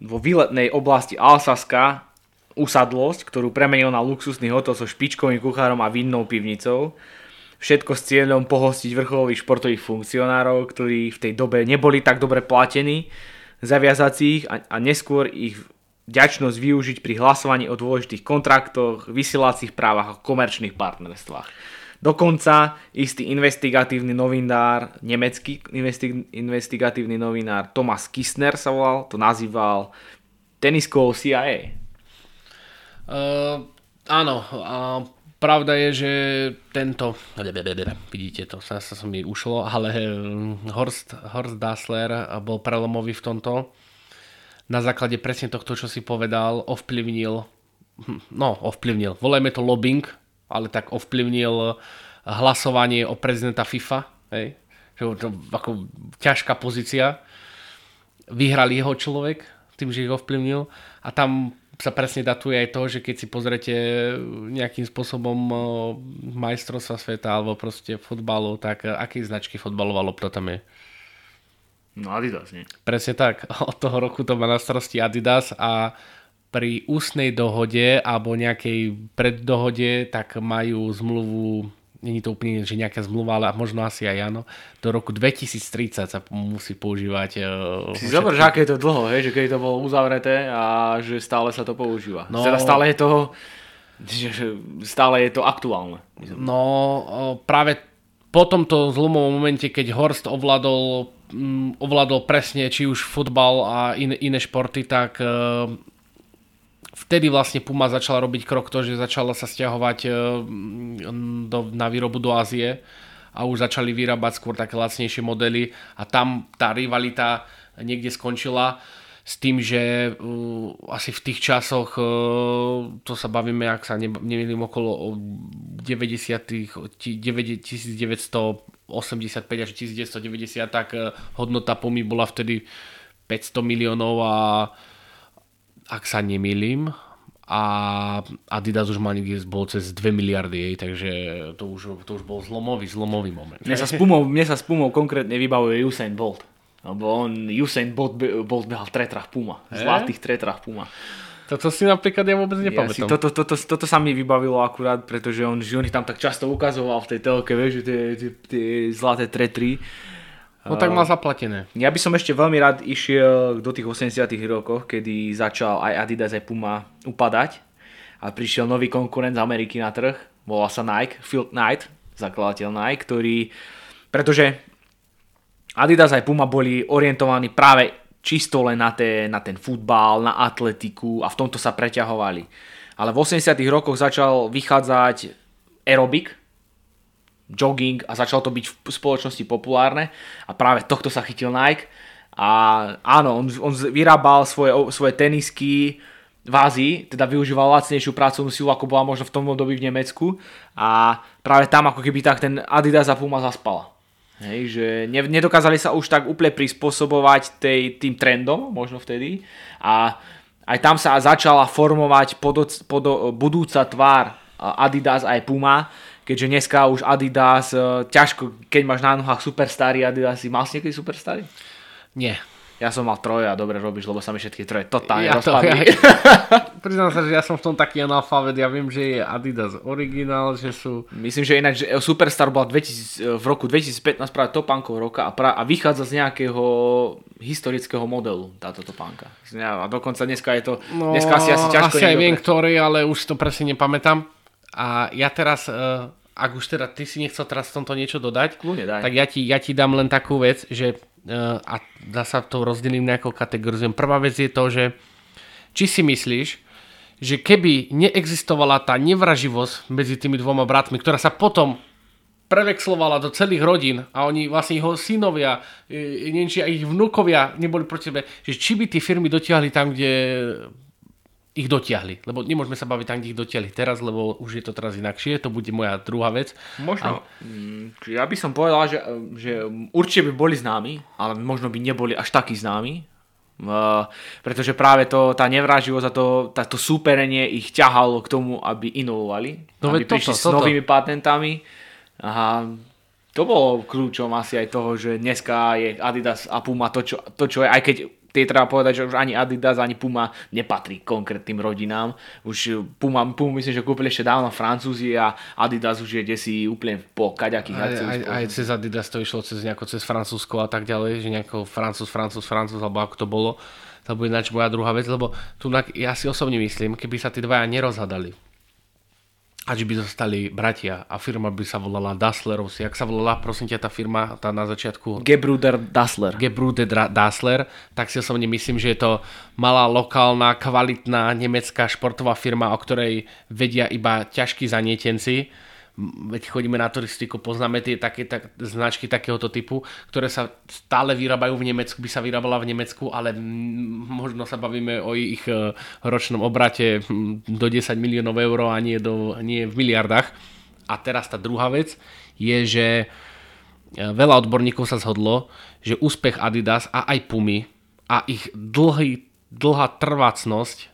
vo výletnej oblasti Alsaska usadlosť, ktorú premenil na luxusný hotel so špičkovým kuchárom a vinnou pivnicou. Všetko s cieľom pohostiť vrcholových športových funkcionárov, ktorí v tej dobe neboli tak dobre platení zaviazacích a, a neskôr ich ďačnosť využiť pri hlasovaní o dôležitých kontraktoch, vysielacích právach a komerčných partnerstvách. Dokonca istý investigatívny novinár, nemecký investi- investigatívny novinár Thomas Kistner sa volal, to nazýval teniskou CIA. Uh, áno, uh, pravda je, že tento, vidíte to, sa, sa mi ušlo, ale hm, Horst, Horst Dassler bol prelomový v tomto. Na základe presne tohto, čo si povedal, ovplyvnil, hm, no ovplyvnil, volajme to lobbying, ale tak ovplyvnil hlasovanie o prezidenta FIFA, hej, že to ako ťažká pozícia. Vyhral jeho človek tým, že ich ovplyvnil a tam sa presne datuje aj to, že keď si pozrete nejakým spôsobom majstrovstva sveta alebo proste futbalu, tak aké značky futbalová lopta tam je? No Adidas, nie? Presne tak. Od toho roku to má na starosti Adidas a pri ústnej dohode alebo nejakej preddohode tak majú zmluvu není to úplne, že nejaká zmluva, ale možno asi aj áno, do roku 2030 sa musí používať. Uh, si zober, že aké je to dlho, hej, že keď to bolo uzavreté a že stále sa to používa. No, teda stále je to že stále je to aktuálne. No práve po tomto zlomovom momente, keď Horst ovládol, ovládol presne či už futbal a in, iné športy, tak uh, vtedy vlastne Puma začala robiť krok to, že začala sa stiahovať e, do, na výrobu do Ázie a už začali vyrábať skôr také lacnejšie modely a tam tá rivalita niekde skončila s tým, že uh, asi v tých časoch, uh, to sa bavíme, ak sa ne, nemýlim, okolo 90 1985 až 1990, tak uh, hodnota Pumy bola vtedy 500 miliónov a ak sa nemýlim, a Adidas už má niekde bol cez 2 miliardy, jej, takže to už, to už bol zlomový, zlomový moment. Mne sa s Pumou, mne sa s Pumou konkrétne vybavuje Usain Bolt. Lebo on, Usain Bolt, Bolt behal v tretrach Puma. V zlatých tretrach Puma. Toto si napríklad ja vôbec nepamätám. Ja toto, toto, toto, toto sa mi vybavilo akurát, pretože on, on ich tam tak často ukazoval v tej telke, vieš, tie, tie, tie zlaté tretry. No tak má zaplatené. Ja by som ešte veľmi rád išiel do tých 80 rokoch, kedy začal aj Adidas aj Puma upadať a prišiel nový konkurent z Ameriky na trh, volá sa Nike, Phil Knight, zakladateľ Nike, ktorý, pretože Adidas aj Puma boli orientovaní práve čisto len na, te, na ten futbal, na atletiku a v tomto sa preťahovali. Ale v 80 rokoch začal vychádzať aerobik, jogging a začalo to byť v spoločnosti populárne a práve tohto sa chytil Nike a áno, on, on vyrábal svoje, svoje tenisky v Ázii, teda využíval lacnejšiu pracovnú silu, ako bola možno v tom období v Nemecku a práve tam ako keby tak ten Adidas a Puma zaspala. Hej, že nedokázali sa už tak úplne prispôsobovať tej, tým trendom, možno vtedy. A aj tam sa začala formovať pod, pod, budúca tvár Adidas aj Puma, keďže dneska už Adidas, e, ťažko, keď máš na nohách superstarý Adidas, si mal si niekedy superstarý? Nie. Ja som mal troje a dobre robíš, lebo sa mi všetky troje totálne ja rozpadli. To, ja, priznám sa, že ja som v tom taký analfabet, ja viem, že je Adidas originál, že sú... Myslím, že ináč že Superstar bola 2000, v roku 2015 práve topánkou roka a, pra, a vychádza z nejakého historického modelu táto topánka. A dokonca dneska je to, no, dneska asi asi ťažko... Asi aj viem, ktorý, ale už to presne nepamätám. A ja teraz... Uh ak už teda ty si nechcel teraz v tomto niečo dodať, Kľudne, daj. tak ja ti, ja ti dám len takú vec, že uh, a dá sa to rozdelím nejakou kategóriou. Prvá vec je to, že či si myslíš, že keby neexistovala tá nevraživosť medzi tými dvoma bratmi, ktorá sa potom prevexlovala do celých rodín a oni vlastne jeho synovia, e, neviem, či ich vnúkovia neboli proti sebe, že či by tie firmy dotiahli tam, kde ich dotiahli. Lebo nemôžeme sa baviť tam, kde ich dotiahli teraz, lebo už je to teraz inakšie. To bude moja druhá vec. Možno. A... Mm, ja by som povedal, že, že určite by boli známi, ale možno by neboli až takí známi. Uh, pretože práve to, tá nevraživosť a to, táto súperenie ich ťahalo k tomu, aby inovovali. No aby prišli toto, s toto. novými patentami. A to bolo kľúčom asi aj toho, že dneska je Adidas a Puma to, čo, to, čo je, aj keď tie treba povedať, že už ani Adidas, ani Puma nepatrí konkrétnym rodinám. Už Puma, Puma myslím, že kúpili ešte dávno Francúzi a Adidas už je desi úplne po kaďakých aj, aj, aj cez Adidas to išlo cez, nejako cez Francúzsko a tak ďalej, že nejako Francúz, Francúz, Francúz, alebo ako to bolo. To bude ináč moja druhá vec, lebo tu ja si osobne myslím, keby sa tí dvaja nerozhadali, až by zostali bratia a firma by sa volala Dasslerovsi. Jak sa volala, prosím ťa, tá firma tá na začiatku? Gebruder Dassler. Gebruder Dassler, tak si osobne myslím, že je to malá, lokálna, kvalitná nemecká športová firma, o ktorej vedia iba ťažkí zanietenci veď chodíme na turistiku, poznáme tie také, tak, značky takéhoto typu, ktoré sa stále vyrábajú v Nemecku, by sa vyrábala v Nemecku, ale možno sa bavíme o ich e, ročnom obrate do 10 miliónov eur a nie, do, nie v miliardách. A teraz tá druhá vec je, že e, veľa odborníkov sa zhodlo, že úspech Adidas a aj Pumy a ich dlhý, dlhá trvácnosť e,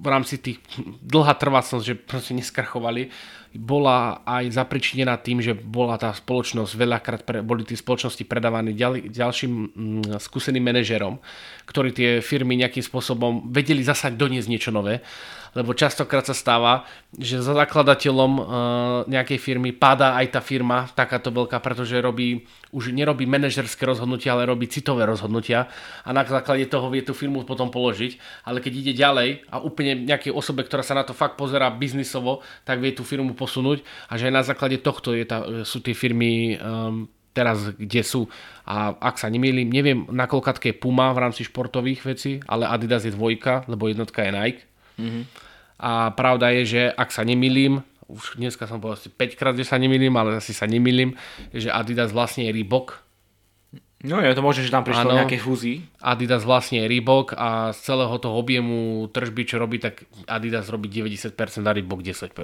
v rámci tých dlhá trvácnosť, že proste neskrachovali, bola aj zapričinená tým, že bola tá spoločnosť, veľakrát pre, boli tie spoločnosti predávané ďal, ďalším mm, skúseným manažerom, ktorí tie firmy nejakým spôsobom vedeli zasať doniesť niečo nové lebo častokrát sa stáva, že za zakladateľom uh, nejakej firmy padá aj tá firma, takáto veľká, pretože robí, už nerobí manažerské rozhodnutia, ale robí citové rozhodnutia a na základe toho vie tú firmu potom položiť, ale keď ide ďalej a úplne nejakej osobe, ktorá sa na to fakt pozera biznisovo, tak vie tú firmu posunúť a že aj na základe tohto je tá, sú tie firmy um, teraz kde sú. A ak sa nemýlim, neviem na je Puma v rámci športových vecí, ale Adidas je dvojka, lebo jednotka je Nike. Mm-hmm. A pravda je, že ak sa nemýlim, už dneska som povedal asi 5 krát, že sa nemýlim, ale asi sa nemýlim, že Adidas vlastne je Reebok. No je to možné, že tam prišlo ano, nejaké fúzy. Adidas vlastne je Reebok a z celého toho objemu tržby, čo robí, tak Adidas robí 90% a Reebok 10%.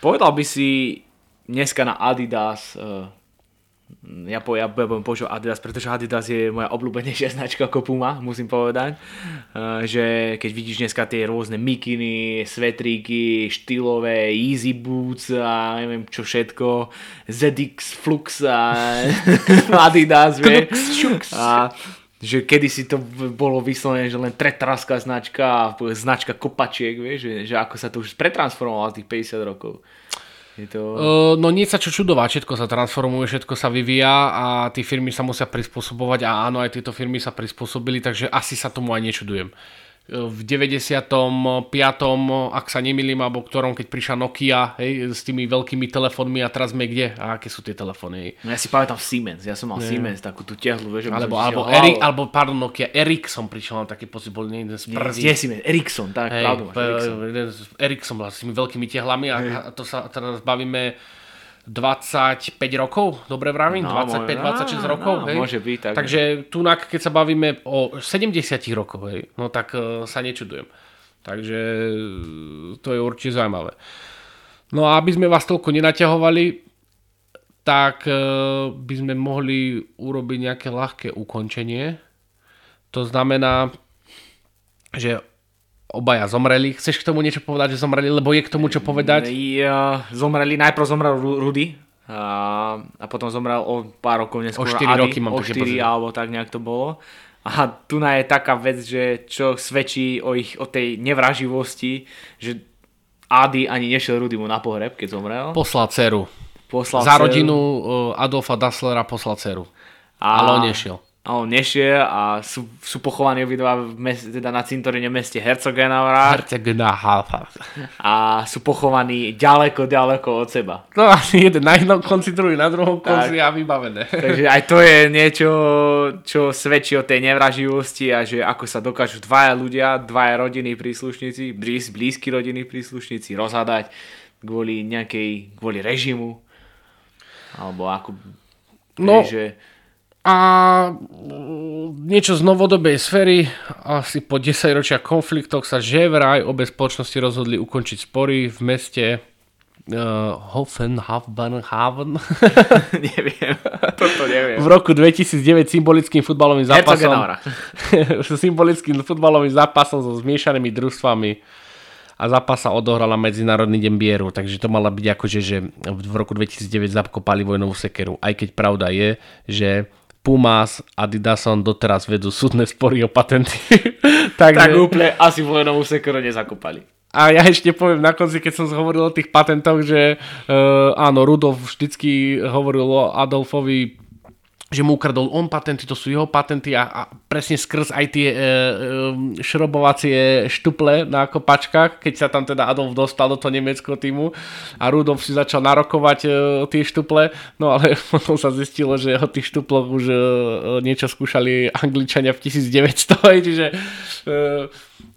Povedal by si dneska na Adidas uh, ja, po, ja budem používať Adidas, pretože Adidas je moja obľúbenejšia značka ako Puma, musím povedať. Uh, že keď vidíš dneska tie rôzne mikiny, svetríky, štýlové, easy boots a neviem čo všetko, ZX Flux a Adidas, vie. A že kedysi to bolo vyslovené, že len tretraská značka, značka kopačiek, vieš, že, že ako sa to už pretransformovalo z tých 50 rokov. Je to... Uh, no nie sa čo čudovať, všetko sa transformuje, všetko sa vyvíja a tie firmy sa musia prispôsobovať a áno, aj tieto firmy sa prispôsobili, takže asi sa tomu aj nečudujem. V 95. ak sa nemýlim, alebo ktorom, keď prišla Nokia hej, s tými veľkými telefónmi a teraz sme kde? A aké sú tie telefóny? No ja si pamätám Siemens, ja som mal Nie. Siemens, takú tú tehlu, vieš, alebo, alebo, Eri, alebo, pardon, Nokia, Ericsson prišiel, mám taký pocit, bol jeden z prvých. Nie, Siemens, Ericsson, tak, hej, pravdu máš, Ericsson. Ericsson bol s tými veľkými tehlami a, a to sa teraz bavíme 25 rokov, dobre vravím? No, 25-26 rokov, no, hej? Môže byť, tak. Takže tu, keď sa bavíme o 70 rokoch, hej, no tak uh, sa nečudujem. Takže e, to je určite zaujímavé. No a aby sme vás toľko nenaťahovali, tak uh, by sme mohli urobiť nejaké ľahké ukončenie. To znamená, že obaja zomreli. Chceš k tomu niečo povedať, že zomreli, lebo je k tomu čo povedať? Ja, zomreli, najprv zomrel Rudy a, a potom zomrel o pár rokov neskôr. O 4 Adi, roky mám O 4 alebo tak nejak to bolo. A tu je taká vec, že čo svedčí o, ich, o tej nevraživosti, že Adi ani nešiel Rudymu na pohreb, keď zomrel. Poslal dceru. Poslal Za dceru. rodinu Adolfa Dasslera poslal dceru. A... Ale on nešiel a on nešiel a sú, sú pochovaní obidva v meste, teda na cintoríne meste Herzogenaurach. Herzogenaurach. A sú pochovaní ďaleko, ďaleko od seba. No asi jeden na jednom konci, druhý na druhom tak, konci a vybavené. Takže aj to je niečo, čo svedčí o tej nevraživosti a že ako sa dokážu dvaja ľudia, dvaja rodiny príslušníci, blíz, blízky rodiny príslušníci rozhadať kvôli nejakej, kvôli režimu. Alebo ako... No, že, a mm, niečo z novodobej sféry, asi po 10 ročia konfliktoch sa že vraj obe spoločnosti rozhodli ukončiť spory v meste uh, Hoffenhaven. neviem, toto neviem. V roku 2009 symbolickým futbalovým zápasom symbolickým futbalovým zápasom so zmiešanými družstvami a zápas sa odohral na Medzinárodný deň Bieru, takže to mala byť akože, že v roku 2009 zakopali vojnovú sekeru. Aj keď pravda je, že Puma s Adidasom doteraz vedú súdne spory o patenty. Takže... Tak úplne asi vojnovú sekeru nezakopali. A ja ešte poviem na konci, keď som hovoril o tých patentoch, že uh, áno, Rudolf vždycky hovoril o Adolfovi že mu ukradol on patenty, to sú jeho patenty a, a presne skrz aj tie e, e, šrobovacie štuple na kopačkách, keď sa tam teda Adolf dostal do toho nemeckého týmu a Rudolf si začal narokovať e, tie štuple, no ale potom sa zistilo, že o tých štuploch už e, niečo skúšali Angličania v 1900, čiže e,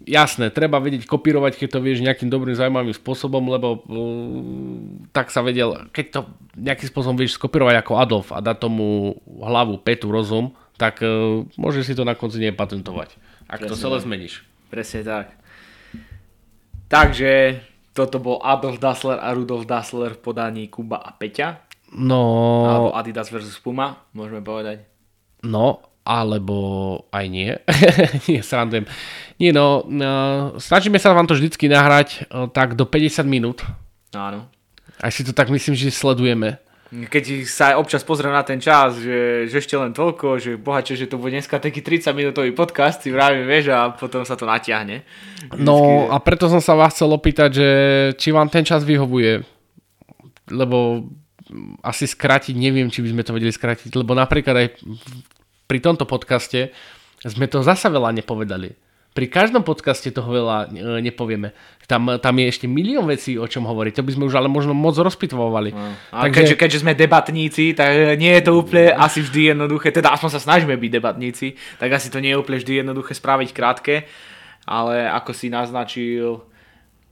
jasné, treba vedieť kopírovať, keď to vieš nejakým dobrým, zaujímavým spôsobom, lebo uh, tak sa vedel, keď to nejakým spôsobom vieš skopírovať ako Adolf a dať tomu hlavu, petu, rozum, tak uh, môžeš si to na konci nepatentovať, ak Presne to celé zmeníš. Presne tak. Takže toto bol Adolf Dassler a Rudolf Dassler v podaní Kuba a Peťa. No... Alebo Adidas versus Puma, môžeme povedať. No, alebo aj nie. nie, srandujem. Nie no, no, snažíme sa vám to vždycky nahrať uh, tak do 50 minút. Áno. Aj si to tak myslím, že sledujeme. Keď sa občas pozriem na ten čas, že, že ešte len toľko, že bohače, že to bude dneska taký 30 minútový podcast, si vravím, vieš, a potom sa to natiahne. Vždycky... No a preto som sa vás chcel opýtať, že či vám ten čas vyhovuje, lebo asi skrátiť, neviem, či by sme to vedeli skrátiť, lebo napríklad aj pri tomto podcaste sme to zasa veľa nepovedali. Pri každom podcaste toho veľa e, nepovieme. Tam, tam je ešte milión vecí, o čom hovoriť. To by sme už ale možno moc rozpitvovali. No. Takže... Keďže, keďže sme debatníci, tak nie je to úplne asi vždy jednoduché. Teda aspoň sa snažíme byť debatníci, tak asi to nie je úplne vždy jednoduché spraviť krátke. Ale ako si naznačil,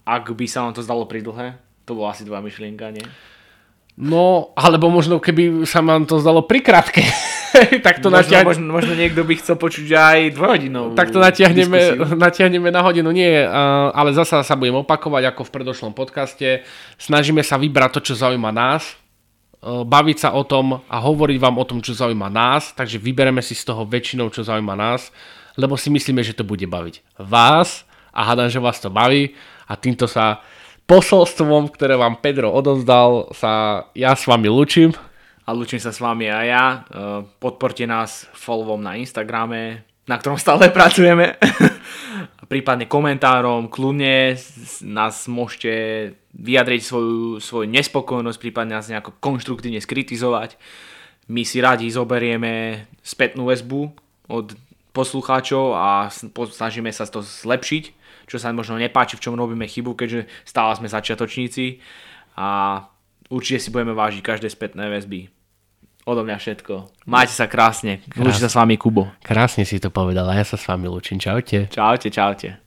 ak by sa vám to zdalo pridlhé, to bola asi dva myšlienka, nie? No, alebo možno keby sa vám to zdalo prikrátke, tak to možno, natiahne... možno, možno niekto by chcel počuť aj dvojhodinovú Tak to natiahneme, natiahneme na hodinu. Nie, ale zasa sa budem opakovať ako v predošlom podcaste. Snažíme sa vybrať to, čo zaujíma nás, baviť sa o tom a hovoriť vám o tom, čo zaujíma nás, takže vybereme si z toho väčšinou, čo zaujíma nás, lebo si myslíme, že to bude baviť vás a hádam, že vás to baví a týmto sa posolstvom, ktoré vám Pedro odovzdal, sa ja s vami lučím. A lučím sa s vami aj ja. E, podporte nás followom na Instagrame, na ktorom stále pracujeme. Prípadne komentárom, kľudne nás môžete vyjadriť svoju, svoju nespokojnosť, prípadne nás nejako konštruktívne skritizovať. My si radi zoberieme spätnú väzbu od poslucháčov a snažíme sa to zlepšiť, čo sa možno nepáči, v čom robíme chybu, keďže stále sme začiatočníci a určite si budeme vážiť každé spätné väzby. Odo mňa všetko. Majte sa krásne. Lúči sa s vami Kubo. Krásne si to povedal a ja sa s vami lúčim. Čaute. Čaute, čaute.